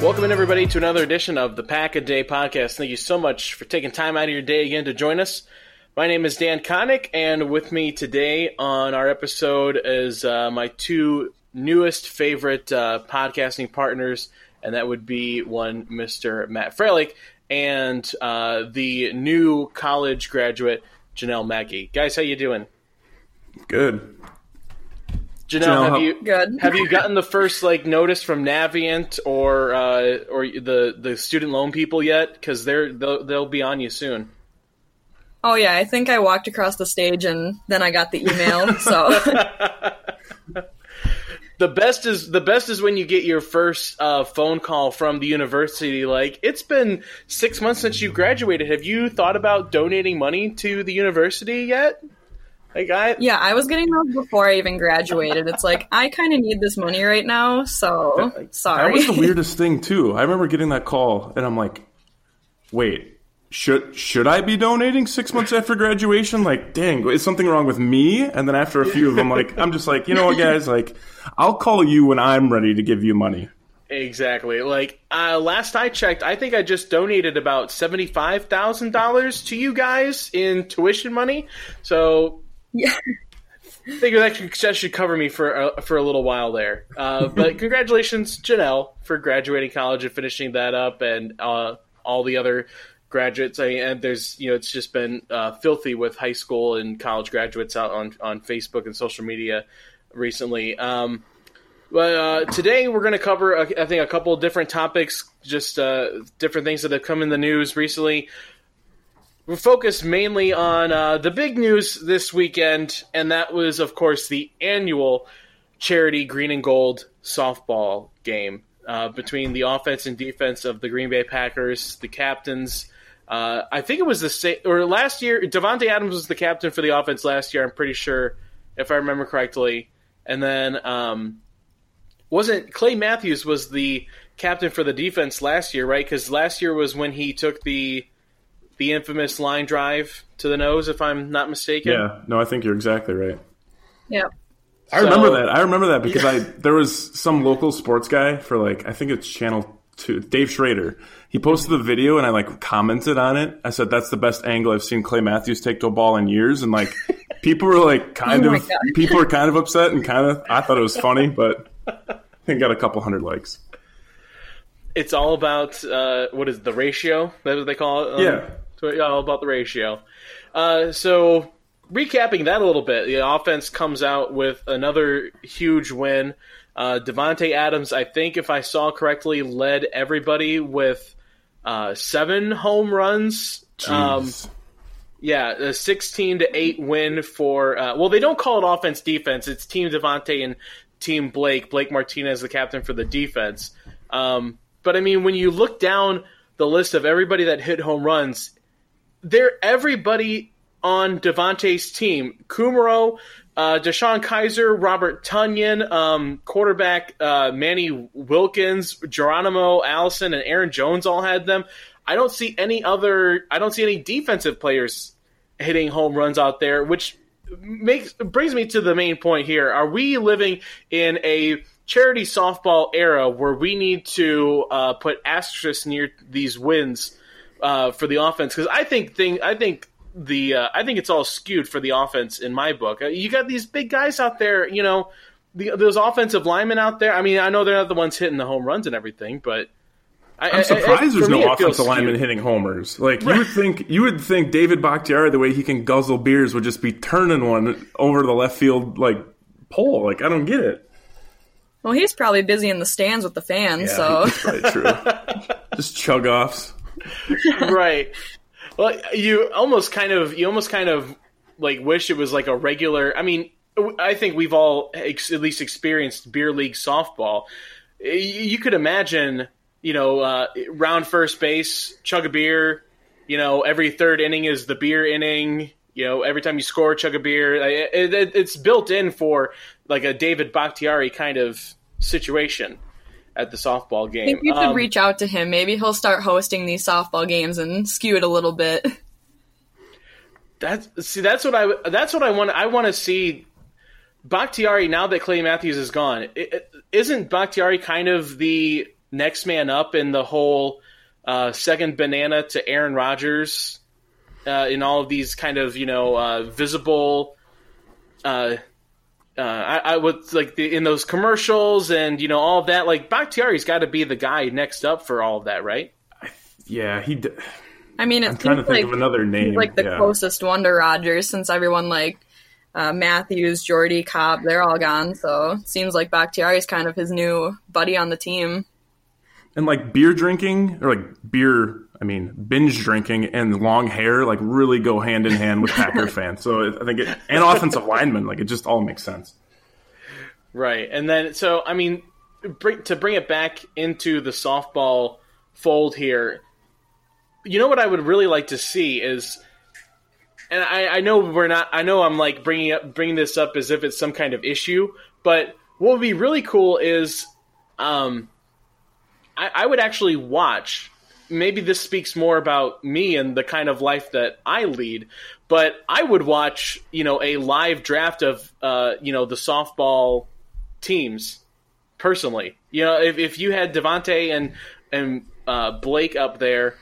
Welcome in everybody to another edition of the Pack a Day podcast. Thank you so much for taking time out of your day again to join us. My name is Dan Connick, and with me today on our episode is uh, my two newest favorite uh, podcasting partners, and that would be one Mr. Matt Freilich and uh, the new college graduate Janelle Mackey. Guys, how you doing? Good. Janelle, Janelle, have how- you Good. have you gotten the first like notice from Navient or uh, or the the student loan people yet? Because they're they'll, they'll be on you soon. Oh yeah, I think I walked across the stage and then I got the email. So The best is the best is when you get your first uh, phone call from the university. Like it's been six months since you graduated. Have you thought about donating money to the university yet? Like I yeah, I was getting those before I even graduated. It's like I kind of need this money right now, so That sorry. That was the weirdest thing too. I remember getting that call, and I'm like, "Wait, should should I be donating six months after graduation? Like, dang, is something wrong with me?" And then after a few of them, like, I'm just like, you know what, guys? Like, I'll call you when I'm ready to give you money. Exactly. Like uh, last I checked, I think I just donated about seventy five thousand dollars to you guys in tuition money. So yeah. I think that should, that should cover me for a, for a little while there. Uh, but congratulations, Janelle, for graduating college and finishing that up, and uh, all the other graduates. I mean, and there's you know it's just been uh, filthy with high school and college graduates out on on Facebook and social media recently. Um, but uh, today we're going to cover, uh, I think, a couple of different topics, just uh, different things that have come in the news recently. We're focused mainly on uh, the big news this weekend, and that was, of course, the annual charity green and gold softball game uh, between the offense and defense of the Green Bay Packers, the captains. Uh, I think it was the same, or last year, Davante Adams was the captain for the offense last year. I'm pretty sure, if I remember correctly. And then um, wasn't Clay Matthews was the captain for the defense last year, right? Because last year was when he took the the infamous line drive to the nose, if I'm not mistaken. Yeah, no, I think you're exactly right. yeah. I remember that. I remember that because I there was some local sports guy for like I think it's channel two, Dave Schrader. He posted the video and I like commented on it. I said that's the best angle I've seen Clay Matthews take to a ball in years, and like people were like kind Oh of people were kind of upset and kind of I thought it was funny, but I think it got a couple hundred likes. It's all about uh, what is it, the ratio? That's what they call it. Um, Yeah. So, yeah, all about the ratio. Uh, so recapping that a little bit, the offense comes out with another huge win. Uh, Davante Adams, I think, if I saw correctly, led everybody with uh, seven home runs. Um, yeah, a sixteen to eight win for. Uh, well, they don't call it offense defense. It's Team Davante and Team Blake. Blake Martinez, the captain for the defense. Um, but I mean, when you look down the list of everybody that hit home runs, they're everybody on Davante's team. Kumaro, uh, DeShone Kizer, Robert Tonyan, um, quarterback uh, Manny Wilkins, Geronimo Allison, and Aaron Jones all had them. I don't see any other. I don't see any defensive players hitting home runs out there, which makes brings me to the main point here. Are we living in a charity softball era where we need to uh, put asterisks near these wins uh, for the offense? Because I think thing I think the uh, I think it's all skewed for the offense in my book. Uh, You got these big guys out there, you know, the, those offensive linemen out there. I mean, I know they're not the ones hitting the home runs and everything, but. I, I- I- I'm surprised for there's no it feels offensive lineman hitting homers. Like you would think, you would think David Bakhtiari, the way he can guzzle beers, would just be turning one over the left field like pole. Like I don't get it. Well, he's probably busy in the stands with the fans, so that's probably true. just chug offs. right. Well, you almost kind of you almost kind of like wish it was like a regular. I mean, I think we've all ex- at least experienced beer league softball. You could imagine, you know, uh, round first base, chug a beer. You know, every third inning is the beer inning. You know, every time you score, chug a beer. It, it, it's built in for like a David Bakhtiari kind of situation at the softball game. I think you should Um, reach out to him. Maybe he'll start hosting these softball games and skew it a little bit. That's see. That's what I. That's what I want. I want to see. Bakhtiari now that Clay Matthews is gone, isn't Bakhtiari kind of the next man up in the whole uh, second banana to Aaron Rodgers uh, in all of these kind of you know uh, visible. Uh, I, I would like the, in those commercials and you know all of that. Like Bakhtiari's got to be the guy next up for all of that, right? Yeah, he. D- I mean, it I'm trying to seems think like of another name. like the yeah. closest one to Rodgers since everyone like uh, Matthews, Jordy, Cobb, they're all gone. So it seems like Bakhtiari is kind of his new buddy on the team. and like beer drinking or like beer i mean binge drinking and long hair like really go hand in hand with packer fans so i think it and offensive linemen like it just all makes sense Right, and then so I mean, bring, to bring it back into the softball fold here, you know what I would really like to see is, and I, I know we're not, I know I'm like bringing up bringing this up as if it's some kind of issue, but what would be really cool is, um, I, I would actually watch. Maybe this speaks more about me and the kind of life that I lead, but I would watch, you know, a live draft of, uh, you know, the softball teams personally. You know, if, if you had Davante and and uh, Blake up there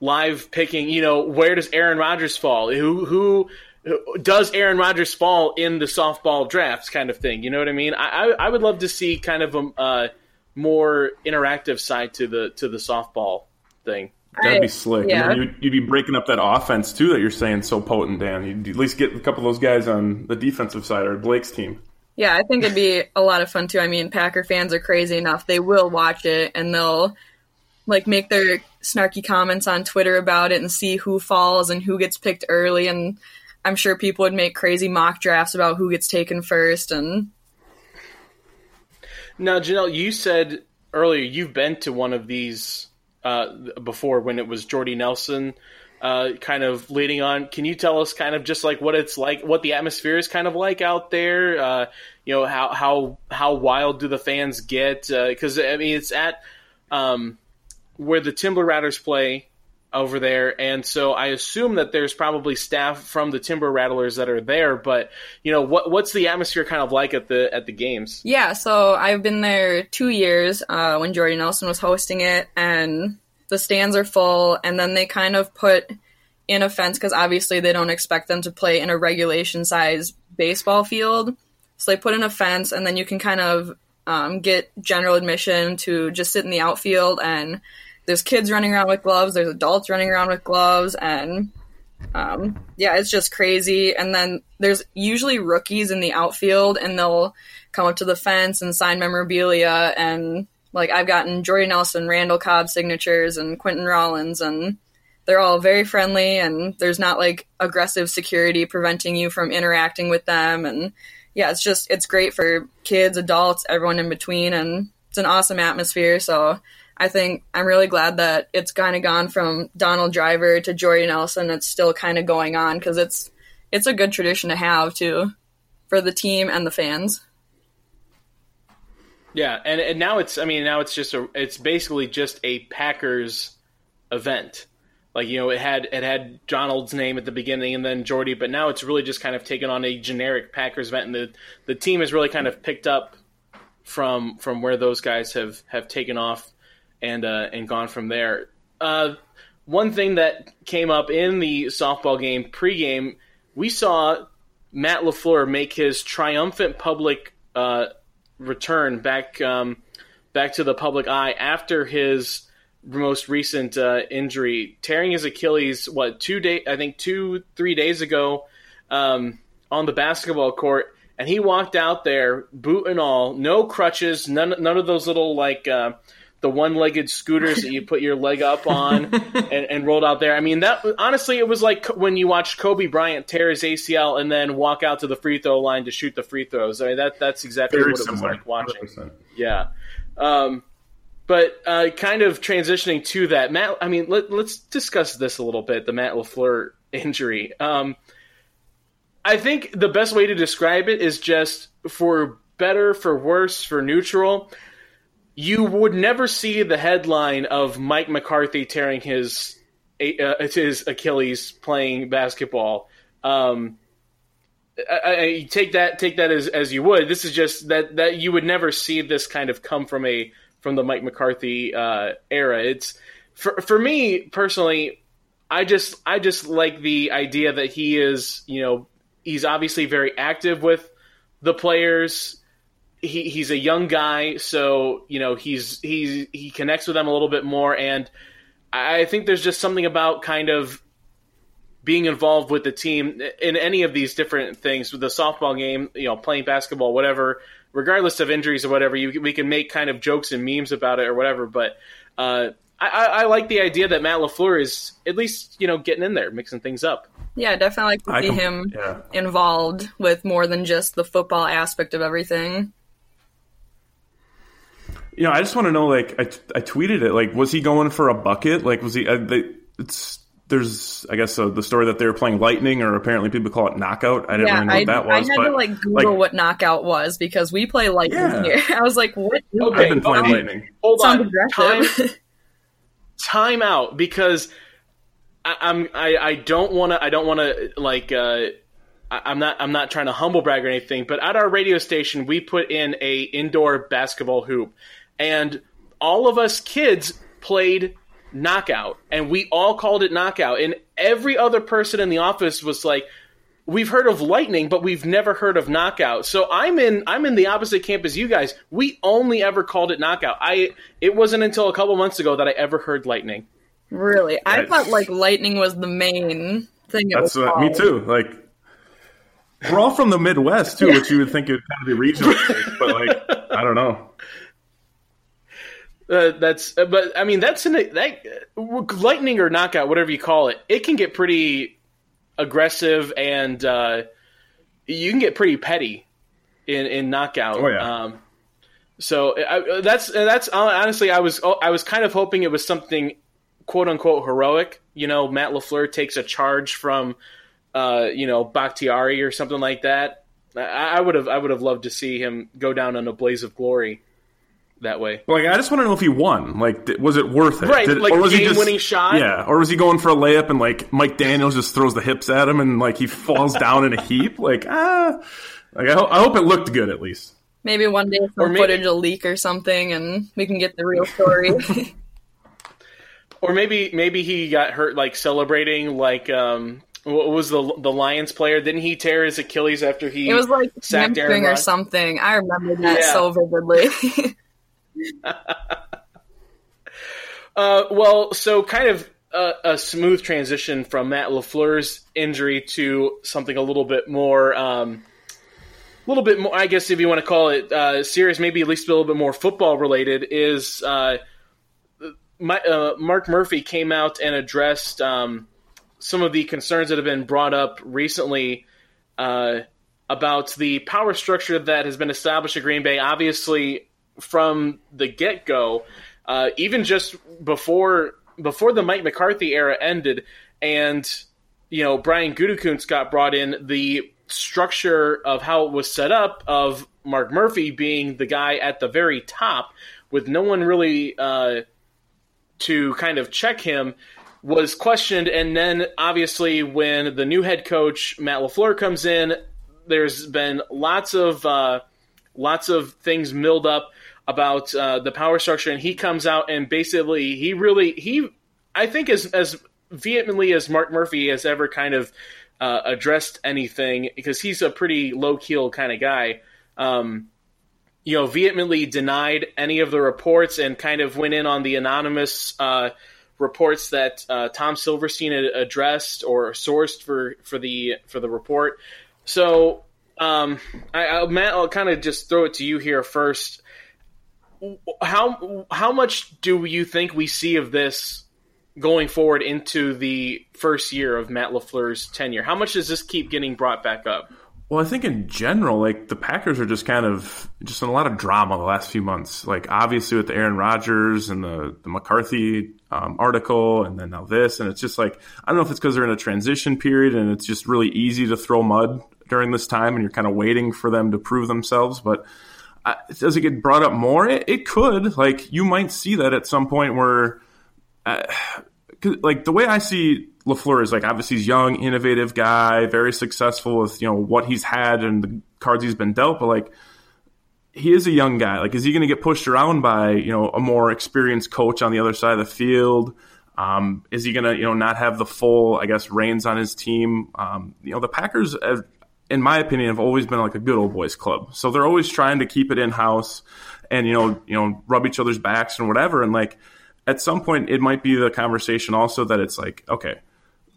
live picking, you know, where does Aaron Rodgers fall? Who who does Aaron Rodgers fall in the softball drafts kind of thing? You know what I mean? I I, I would love to see kind of a uh, more interactive side to the to the softball thing. that'd be slick yeah. and you'd, you'd be breaking up that offense too that you're saying so potent dan you'd at least get a couple of those guys on the defensive side or blake's team Yeah, I think it'd be a lot of fun too. I mean, Packer fans are crazy enough; they will watch it and they'll like make their snarky comments on Twitter about it and see who falls and who gets picked early. And I'm sure people would make crazy mock drafts about who gets taken first. And Now, Janelle, you said earlier you've been to one of these uh, before when it was Jordy Nelson uh, kind of leading on. Can you tell us kind of just like what it's like, what the atmosphere is kind of like out there? Uh, you know, how how how wild do the fans get? Because I mean, it's at um, where the Timber Rattlers play over there, and so I assume that there's probably staff from the Timber Rattlers that are there. But you know, what what's the atmosphere kind of like at the at the games? Yeah, so I've been there two years uh, when Jordy Nelson was hosting it, and the stands are full. And then they kind of put in a fence because obviously they don't expect them to play in a regulation size baseball field. So they put in a fence, and then you can kind of um, get general admission to just sit in the outfield and there's kids running around with gloves, there's adults running around with gloves, and um, yeah, it's just crazy. And then there's usually rookies in the outfield, and they'll come up to the fence and sign memorabilia. And like I've gotten Jordy Nelson, Randall Cobb signatures, and Quinten Rollins, and they're all very friendly. And there's not like aggressive security preventing you from interacting with them. And yeah, it's just it's great for kids, adults, everyone in between, and it's an awesome atmosphere. So I think I'm really glad that it's kind of gone from Donald Driver to Jordy Nelson. It's still kind of going on because it's it's a good tradition to have too for the team and the fans. Yeah, and, and now it's I mean now it's just a it's basically just a Packers event. Like you know it had it had Donald's name at the beginning and then Jordy, but now it's really just kind of taken on a generic Packers event, and the the team has really kind of picked up from from where those guys have have taken off and uh, and gone from there. Uh, one thing that came up in the softball game pregame, we saw Matt Lafleur make his triumphant public uh, return back um, back to the public eye after his most recent uh, injury, tearing his Achilles. What two day? I think two three days ago um, on the basketball court, and he walked out there boot and all, no crutches, none none of those little like uh, the one-legged scooters that you put your leg up on and, and, rolled out there. I mean, that honestly, it was like when you watched Kobe Bryant tear his ACL and then walk out to the free throw line to shoot the free throws. I mean, that that's exactly Very what it was like watching. 100%. Yeah. Um, but uh, kind of transitioning to that, Matt. I mean, let, us discuss this a little bit. The Matt Lafleur injury. Um, I think the best way to describe it is just for better, for worse, for neutral you would never see the headline of Mike McCarthy tearing his uh, his Achilles playing basketball. Um, I, I, take that take that as as you would. This is just that that you would never see this kind of come from a from the Mike McCarthy uh, era. It's for for me personally. I just I just like the idea that he is you know he's obviously very active with the players he he's a young guy, so you know he's he's he connects with them a little bit more, and I think there's just something about kind of being involved with the team in any of these different things with the softball game, you know, playing basketball, whatever, regardless of injuries or whatever, you, we can make kind of jokes and memes about it or whatever. But uh, I, I, like the idea that Matt Lafleur is at least you know getting in there, mixing things up. Yeah, definitely like to see him yeah. involved with more than just the football aspect of everything you know, I just want to know. Like, I, I tweeted it. Like, was he going for a bucket? Like, was he? Uh, they, it's there's I guess uh, the story that they were playing lightning, or apparently people call it knockout. I didn't yeah, really know I, what that was. I had but, to like Google like, what knockout was because we play lightning yeah. here. I was like, what? Okay, I've been playing okay. lightning. Hold on, time, time out because I, I'm I, I don't want to I don't want to like. Uh, I'm not I'm not trying to humble brag or anything, but at our radio station we put in a indoor basketball hoop and all of us kids played knockout and we all called it knockout. And every other person in the office was like we've heard of lightning but we've never heard of knockout. So i'm in i'm in the opposite camp as you guys. We only ever called it knockout. I it wasn't until a couple months ago that i ever heard lightning. Really? I thought like lightning was the main thing that's what, me too like we're all from the midwest too yeah. which you would think it would kind of be regional but like i don't know uh, that's uh, but I mean that's an that lightning or knockout, whatever you call it. It can get pretty aggressive and uh, you can get pretty petty in in knockout. Oh yeah. Um, so I, that's that's honestly I was I was kind of hoping it was something quote unquote heroic. You know, Matt Lafleur takes a charge from uh, you know Bakhtiari or something like that. I would have I would have loved to see him go down in a blaze of glory. That way. Like, I just want to know if he won. Like, th- was it worth it? Right, Did- like or was he just- game-winning shot? Yeah, or was he going for a layup and like Mike Daniels just throws the hips at him and like he falls down in a heap? Like, ah, like I, ho- I hope it looked good at least. Maybe one day Or some maybe- footage will leak or something, and we can get the real story. Or maybe maybe he got hurt like celebrating like um what was the the Lions player? Didn't he tear his Achilles after he it was like sacked Aaron hamstring or something. I remember that Yeah. so vividly. Uh, well, so kind of a, a smooth transition from Matt Lafleur's injury to something a little bit more, um, a little bit more. I guess if you want to call it uh, serious, maybe at least a little bit more football related. Is uh, my, uh, Mark Murphy came out and addressed um, some of the concerns that have been brought up recently uh, about the power structure that has been established at Green Bay. Obviously, from the get go, uh, even just before before the Mike McCarthy era ended, and you know Brian Gutekunst got brought in, the structure of how it was set up of Mark Murphy being the guy at the very top, with no one really uh, to kind of check him was questioned. And then obviously when the new head coach Matt LaFleur comes in there's been lots of uh, lots of things milled up about uh, the power structure and he comes out and basically he really he I think as as vehemently as Mark Murphy has ever kind of uh, addressed anything because he's a pretty low keel kind of guy um, you know, vehemently denied any of the reports and kind of went in on the anonymous uh, reports that uh, Tom Silverstein had addressed or sourced for, for the for the report. So, um, I, I, Matt, I'll kind of just throw it to you here first. How how much do you think we see of this going forward into the first year of Matt Lafleur's tenure? How much does this keep getting brought back up? Well, I think in general, like the Packers are just kind of just in a lot of drama the last few months. Like obviously with the Aaron Rodgers and the, the McCarthy um, article, and then now this, and it's just like I don't know if it's because they're in a transition period and it's just really easy to throw mud during this time, and you're kind of waiting for them to prove themselves. But uh, does it get brought up more? It, it could. Like you might see that at some point where, uh, like the way I see Lafleur is like obviously he's young, innovative guy, very successful with you know what he's had and the cards he's been dealt. But like he is a young guy. Like is he going to get pushed around by you know a more experienced coach on the other side of the field? Um, is he going to you know not have the full I guess reins on his team? Um, you know the Packers. Have, in my opinion, have always been like a good old boys club. So they're always trying to keep it in house and you know, you know, rub each other's backs and whatever. And like at some point, it might be the conversation also that it's like, okay,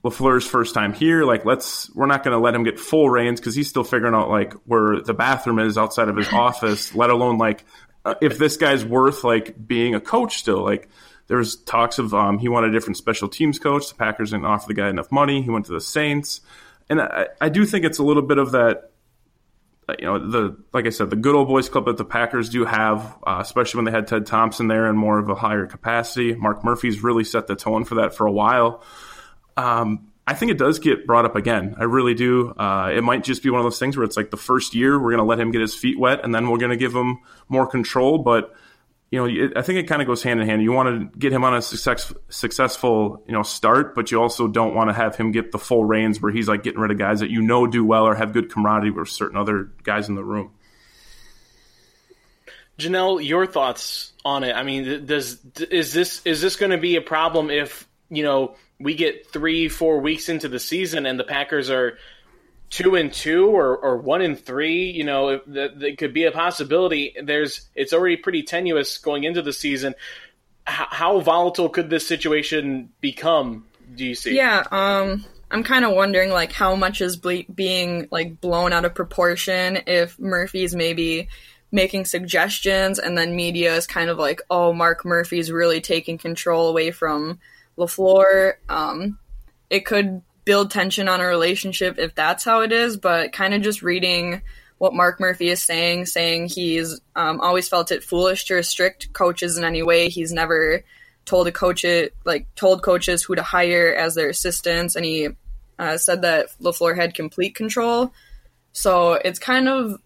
Lafleur's first time here. Like, let's we're not going to let him get full reins because he's still figuring out like where the bathroom is outside of his office. Let alone like uh, if this guy's worth like being a coach still. Like, there's talks of um, he wanted a different special teams coach. The Packers didn't offer the guy enough money. He went to the Saints, and I, I do think it's a little bit of that. uh, You know, the like I said, the good old boys club that the Packers do have, uh, especially when they had Ted Thompson there in more of a higher capacity. Mark Murphy's really set the tone for that for a while. Um, I think it does get brought up again. I really do. Uh, it might just be one of those things where it's like the first year we're going to let him get his feet wet, and then we're going to give him more control. But you know, it, I think it kind of goes hand in hand. You want to get him on a success, successful, you know, start, but you also don't want to have him get the full reins where he's like getting rid of guys that you know do well or have good camaraderie with certain other guys in the room. Janelle, your thoughts on it? I mean, does is this is this going to be a problem if you know we get three, four weeks into the season and the Packers are two and two or, or one and three? You know, that, that could be a possibility. There's it's already pretty tenuous going into the season. H- how volatile could this situation become? Do you see? Yeah, um, I'm kind of wondering like how much is ble- being like blown out of proportion if Murphy's maybe making suggestions and then media is kind of like, oh, Mark Murphy's really taking control away from Lafleur. Um, it could build tension on a relationship if that's how it is, but kind of just reading what Mark Murphy is saying, saying he's um, always felt it foolish to restrict coaches in any way. He's never told a coach it like told coaches who to hire as their assistants, and he uh, said that Lafleur had complete control. So it's kind of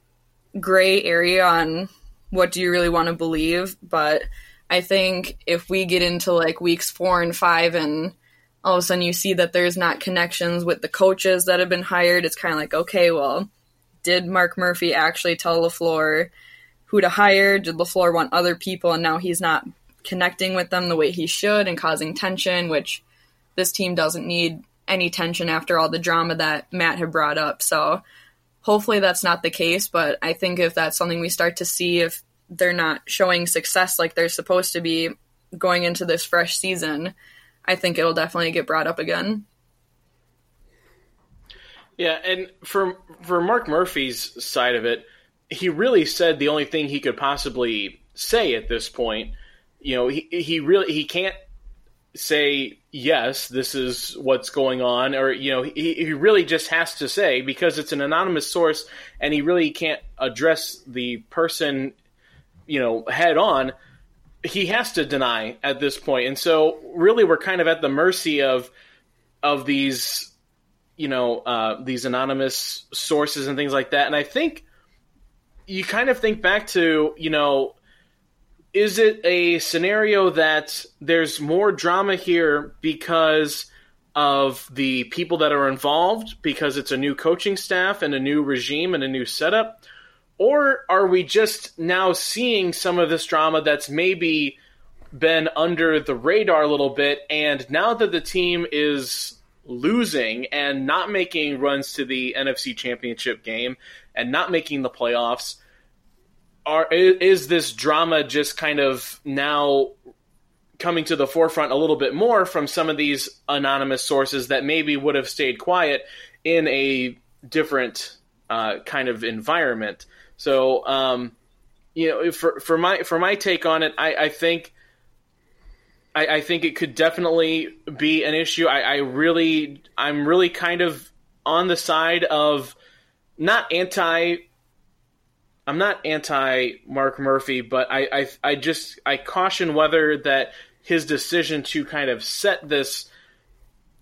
gray area on what do you really want to believe? But I think if we get into like weeks four and five and all of a sudden you see that there's not connections with the coaches that have been hired, it's kind of like, okay, well, did Mark Murphy actually tell LaFleur who to hire? Did LaFleur want other people and now he's not connecting with them the way he should and causing tension, which this team doesn't need any tension after all the drama that Matt had brought up. So hopefully that's not the case, but I think if that's something we start to see if they're not showing success like they're supposed to be going into this fresh season, I think it'll definitely get brought up again. Yeah, and for for Mark Murphy's side of it, he really said the only thing he could possibly say at this point. You know, he he really he can't say yes, this is what's going on, or you know, he, he really just has to say because it's an anonymous source, and he really can't address the person, you know, head on he has to deny at this point. And so really we're kind of at the mercy of of these you know uh, these anonymous sources and things like that. And I think you kind of think back to you know is it a scenario that there's more drama here because of the people that are involved because it's a new coaching staff and a new regime and a new setup or are we just now seeing some of this drama that's maybe been under the radar a little bit and now that the team is losing and not making runs to the NFC championship game and not making the playoffs are is this drama just kind of now coming to the forefront a little bit more from some of these anonymous sources that maybe would have stayed quiet in a different uh, kind of environment so, um, you know, for for my for my take on it, I, I think I, I, think it could definitely be an issue. I, I really I'm really kind of on the side of not anti I'm not anti Mark Murphy, but I, I, I just I caution whether that his decision to kind of set this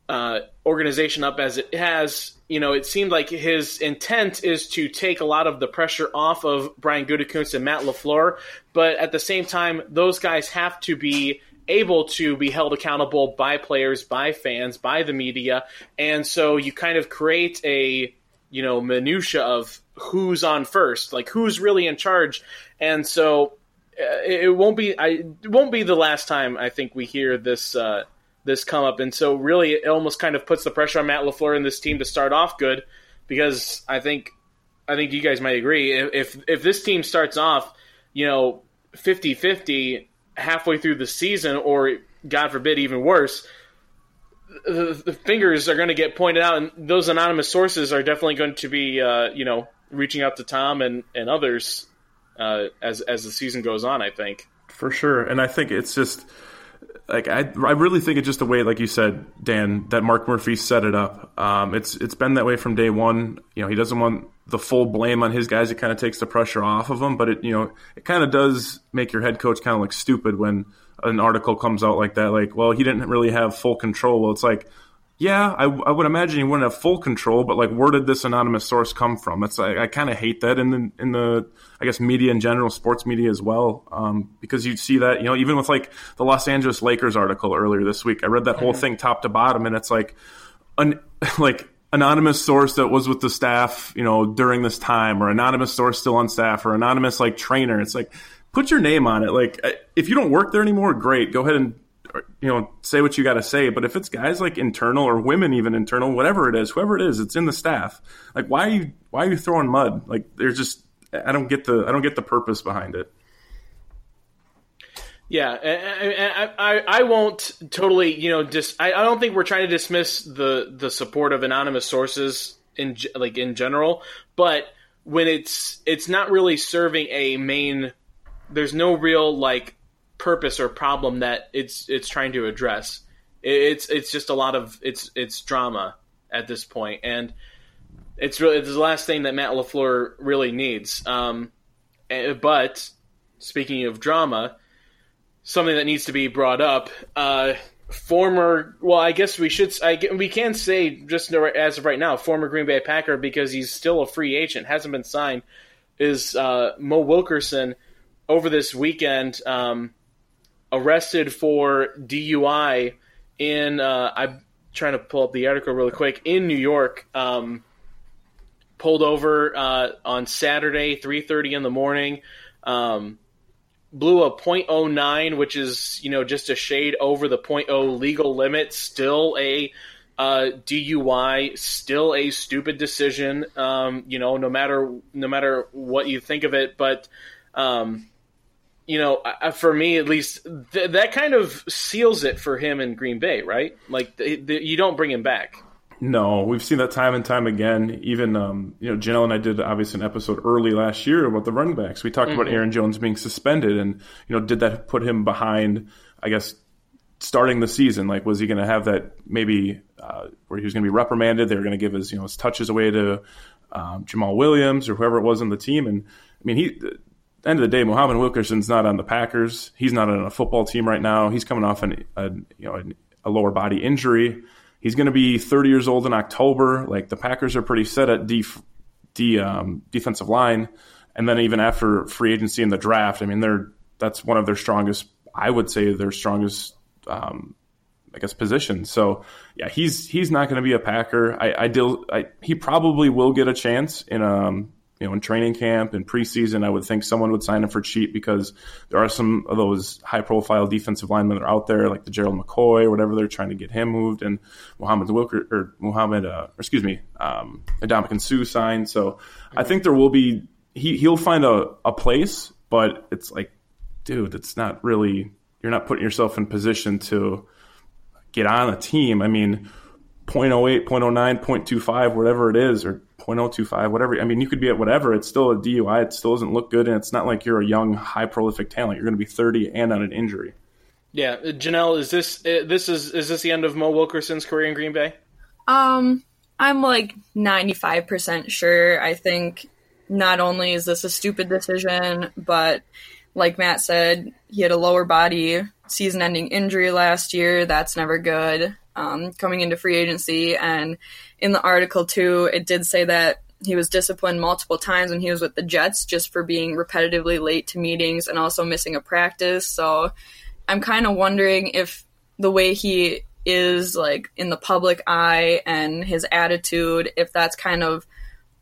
uh, organization up as it has, you know, it seemed like his intent is to take a lot of the pressure off of Brian Gutekunst and Matt LaFleur, but at the same time, those guys have to be able to be held accountable by players, by fans, by the media, and so you kind of create a you know minutia of who's on first, like who's really in charge, and so uh, it won't be I it won't be the last time I think we hear this uh, this come up, and so really it almost kind of puts the pressure on Matt LaFleur and this team to start off good, because I think I think you guys might agree. If if this team starts off, you know, 50-50 halfway through the season, or God forbid, even worse, the, the fingers are going to get pointed out, and those anonymous sources are definitely going to be, uh, you know, reaching out to Tom and and others uh, as as the season goes on. I think. For sure, and I think it's just like I, I really think it's just the way, like you said, Dan, that Mark Murphy set it up. Um, it's it's been that way from day one. You know, he doesn't want the full blame on his guys. It kind of takes the pressure off of them, but it you know it kind of does make your head coach kind of look stupid when an article comes out like that. Like, well, he didn't really have full control. Well, it's like yeah, I, I, would imagine he wouldn't have full control, but like, where did this anonymous source come from? That's I, I kind of hate that in the in the I guess media in general, sports media as well, um, because you'd see that you know even with like the Los Angeles Lakers article earlier this week, I read that whole mm-hmm. thing top to bottom, and it's like an like anonymous source that was with the staff, you know, during this time, or anonymous source still on staff, or anonymous like trainer. It's like put your name on it. Like if you don't work there anymore, great, go ahead and you know, say what you got to say. But if it's guys like internal or women even internal, whatever it is, whoever it is, it's in the staff. Like, why are you why are you throwing mud? Like, there's just I don't get the I don't get the purpose behind it. Yeah, I, I, I won't totally, you know, just I, I don't think we're trying to dismiss the the support of anonymous sources in like in general, but when it's it's not really serving a main, there's no real like purpose or problem that it's it's trying to address. It's it's just a lot of it's it's drama at this point, and it's really it's the last thing that Matt Lafleur really needs. Um, eh, but speaking of drama, something that needs to be brought up. Uh, former, well, I guess we should, I, we can say just as of right now, former Green Bay Packer because he's still a free agent, hasn't been signed, is uh, Mo Wilkerson over this weekend um, arrested for DUI in. Uh, I'm trying to pull up the article really quick in New York. Um, pulled over uh, on Saturday, 3:30 in the morning. Um, blew a .09, which is you know just a shade over the .0 legal limit. Still a uh, DUI, still a stupid decision. Um, you know, no matter no matter what you think of it, but um, you know, for me at least, th- that kind of seals it for him in Green Bay, right? Like you don't bring him back. No, we've seen that time and time again. Even um, you know, Janelle and I did obviously an episode early last year about the running backs. We talked mm-hmm. about Aaron Jones being suspended, and you know, did that put him behind? I guess starting the season, like was he going to have that maybe uh, where he was going to be reprimanded? They were going to give his you know his touches away to um, Jamaal Williams or whoever it was on the team, and I mean he. End of the day, Muhammad Wilkerson's not on the Packers. He's not on a football team right now. He's coming off an, a you know a lower body injury. He's going to be 30 years old in October. Like the Packers are pretty set at um, defensive line, and then even after free agency and the draft, I mean, they're that's one of their strongest. I would say their strongest, um, I guess, position. So yeah, he's he's not going to be a Packer. I, I, deal, I he probably will get a chance in um you know, in training camp and preseason, I would think someone would sign him for cheap because there are some of those high profile defensive linemen that are out there, like the Gerald McCoy or whatever. They're trying to get him moved, and Muhammad Wilker or Muhammad, uh, or excuse me, um, Ndamukong Suh signed. So I think there will be he he'll find a, a place, but it's like, dude, it's not really. You're not putting yourself in position to get on a team. I mean, 0.08, 0.09, 0.25, whatever it is, or 0.025, whatever. I mean, you could be at whatever. It's still a DUI. It still doesn't look good, and it's not like you're a young, high prolific talent. You're going to be 30 and on an injury. Yeah, Janelle, is this uh, this is is this the end of Mo Wilkerson's career in Green Bay? Um, I'm like 95% sure. I think not only is this a stupid decision, but like Matt said, he had a lower body season-ending injury last year. That's never good um, coming into free agency. And in the article, too, it did say that he was disciplined multiple times when he was with the Jets just for being repetitively late to meetings and also missing a practice. So I'm kind of wondering if the way he is like in the public eye and his attitude, if that's kind of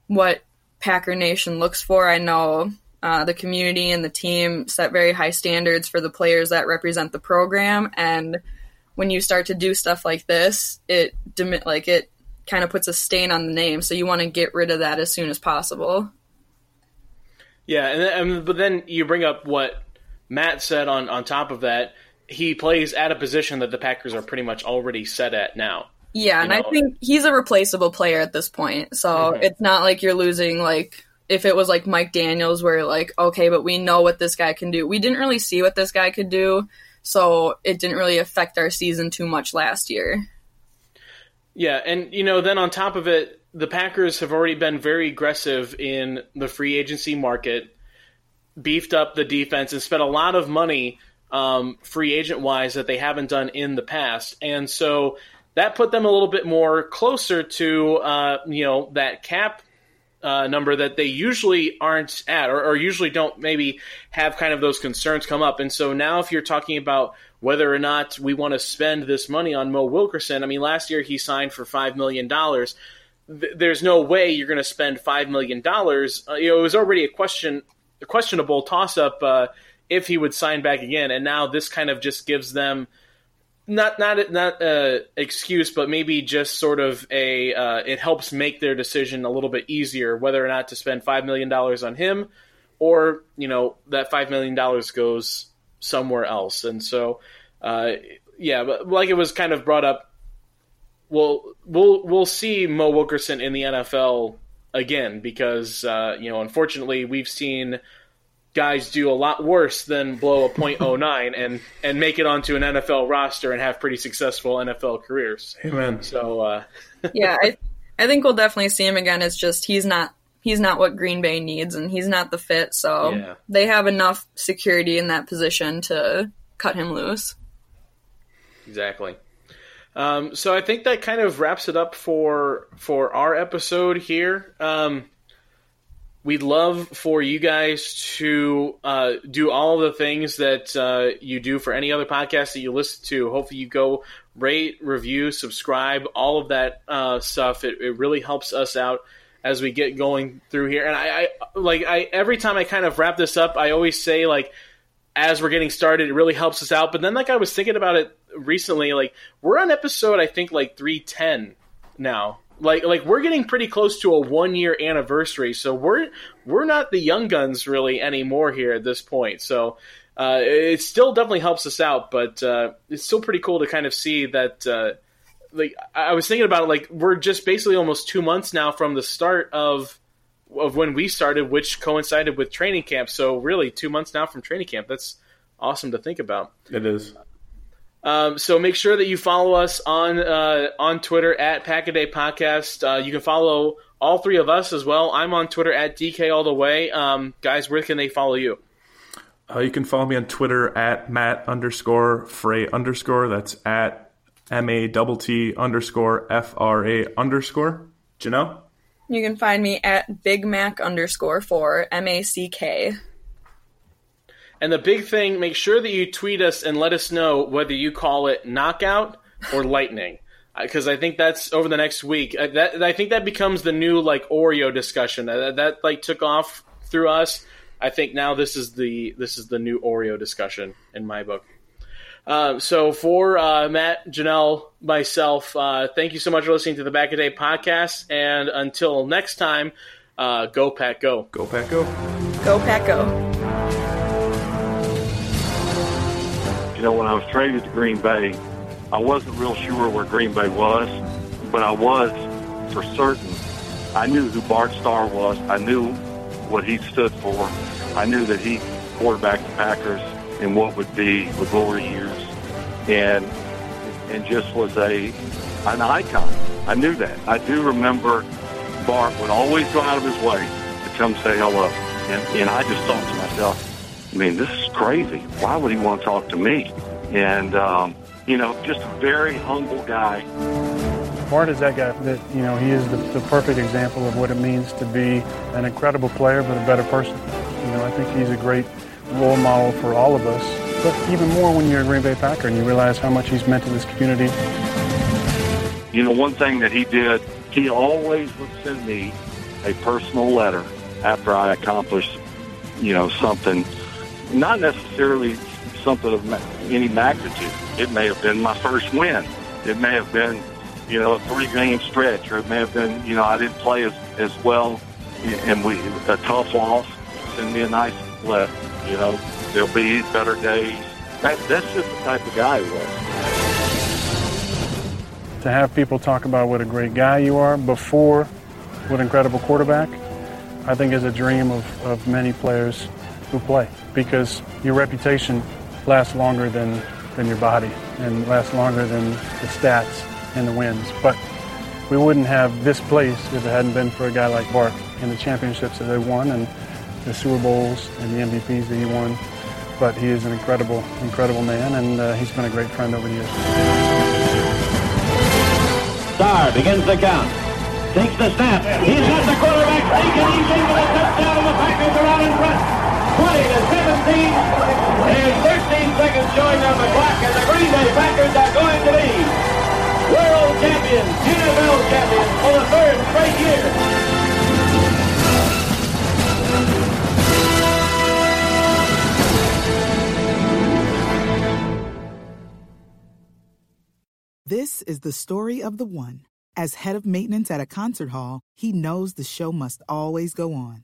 what Packer Nation looks for. I know uh, the community and the team set very high standards for the players that represent the program, and when you start to do stuff like this, it like it kind of puts a stain on the name. So you want to get rid of that as soon as possible. Yeah, and then, but then you bring up what Matt said on on top of that. He plays at a position that the Packers are pretty much already set at now. Yeah, and know? I think he's a replaceable player at this point. So mm-hmm. it's not like you're losing like if it was like Mike Daniels where like okay, but we know what this guy can do. We didn't really see what this guy could do so it didn't really affect our season too much last year. Yeah, and you know, then on top of it, the Packers have already been very aggressive in the free agency market, beefed up the defense, and spent a lot of money um, free agent wise that they haven't done in the past, and so that put them a little bit more closer to uh, you know that cap uh, number that they usually aren't at or, or, usually don't maybe have kind of those concerns come up. And so now, if you're talking about whether or not we want to spend this money on Mo Wilkerson, I mean, last year he signed for $5 million. there's no way you're going to spend $5 million. Uh, you know, it was already a question, a questionable toss up uh, if he would sign back again. And now this kind of just gives them not not not a excuse, but maybe just sort of a uh, it helps make their decision a little bit easier whether or not to spend five million dollars on him, or you know that five million dollars goes somewhere else. And so, uh, yeah, but like it was kind of brought up. We'll we'll we'll see Mo Wilkerson in the NFL again because uh, you know unfortunately we've seen guys do a lot worse than blow a .09 and and make it onto an NFL roster and have pretty successful NFL careers. Amen. So uh, yeah, I I think we'll definitely see him again. It's just he's not he's not what Green Bay needs and he's not the fit. So yeah. they have enough security in that position to cut him loose. Exactly. Um, so I think that kind of wraps it up for for our episode here. Um, we'd love for you guys to uh, do all the things that uh, you do for any other podcast that you listen to. Hopefully, you go rate, review, subscribe, all of that uh, stuff. It, it, really helps us out as we get going through here. And I, I like I every time I kind of wrap this up, I always say like as we're getting started, it really helps us out. But then like I was thinking about it recently, like we're on episode I think like three ten now like like we're getting pretty close to a one year anniversary so we're we're not the young guns really anymore here at this point. So uh, it still definitely helps us out but uh, it's still pretty cool to kind of see that uh, like i was thinking about it like we're just basically almost two months now from the start of of when we started which coincided with training camp. So really two months now from training camp. That's awesome to think about. It is um, so make sure that you follow us on uh, on Twitter at Packaday Podcast. Uh, you can follow all three of us as well. I'm on Twitter at DK All the Way. Um, guys, where can they follow you? Uh, you can follow me on Twitter at Matt underscore Frey underscore. That's at M A T T underscore F R A underscore. Janelle? You can find me at Big Mac underscore for M A C K. And the big thing, make sure that you tweet us and let us know whether you call it knockout or lightning. Because uh, I think that's over the next week. Uh, that I think that becomes the new like Oreo discussion. That, that like took off through us. I think now this is the this is the new Oreo discussion in my book. Uh, so for uh, Matt, Janelle, myself, uh, thank you so much for listening to the Pack a Day podcast. And until next time, uh, go Pack Go. Go Pack Go. Go Pack Go. You know, when I was traded to Green Bay, I wasn't real sure where Green Bay was, but I was for certain. I knew who Bart Starr was. I knew what he stood for. I knew that he quarterbacked the Packers in what would be the glory years, and and just was a an icon. I knew that. I do remember Bart would always go out of his way to come say hello, and, and I just thought to myself, I mean, this is crazy. Why would he want to talk to me? And, um, you know, just a very humble guy. Bart is that guy that, you know, he is the, the perfect example of what it means to be an incredible player, but a better person. You know, I think he's a great role model for all of us, but even more when you're a Green Bay Packer and you realize how much he's meant to this community. You know, one thing that he did, he always would send me a personal letter after I accomplished, you know, something not necessarily something of any magnitude. It may have been my first win. It may have been, you know, a three-game stretch, or it may have been, you know, I didn't play as, as well, and we a tough loss. Send me a nice letter. You know, there'll be better days. That, that's just the type of guy he was. To have people talk about what a great guy you are before what incredible quarterback, I think is a dream of, of many players who play because your reputation lasts longer than, than your body and lasts longer than the stats and the wins. But we wouldn't have this place if it hadn't been for a guy like Bart and the championships that they won and the Super Bowls and the MVPs that he won. But he is an incredible, incredible man, and uh, he's been a great friend over the years. Starr begins the count. Takes the snap. He's got the quarterback. Taken. He's in the touchdown. The Packers are out in front. 20 to 17. There's 13 seconds showing on the clock, and the Green Bay Packers are going to be world champions, NFL champions for the third straight year. This is the story of the one. As head of maintenance at a concert hall, he knows the show must always go on.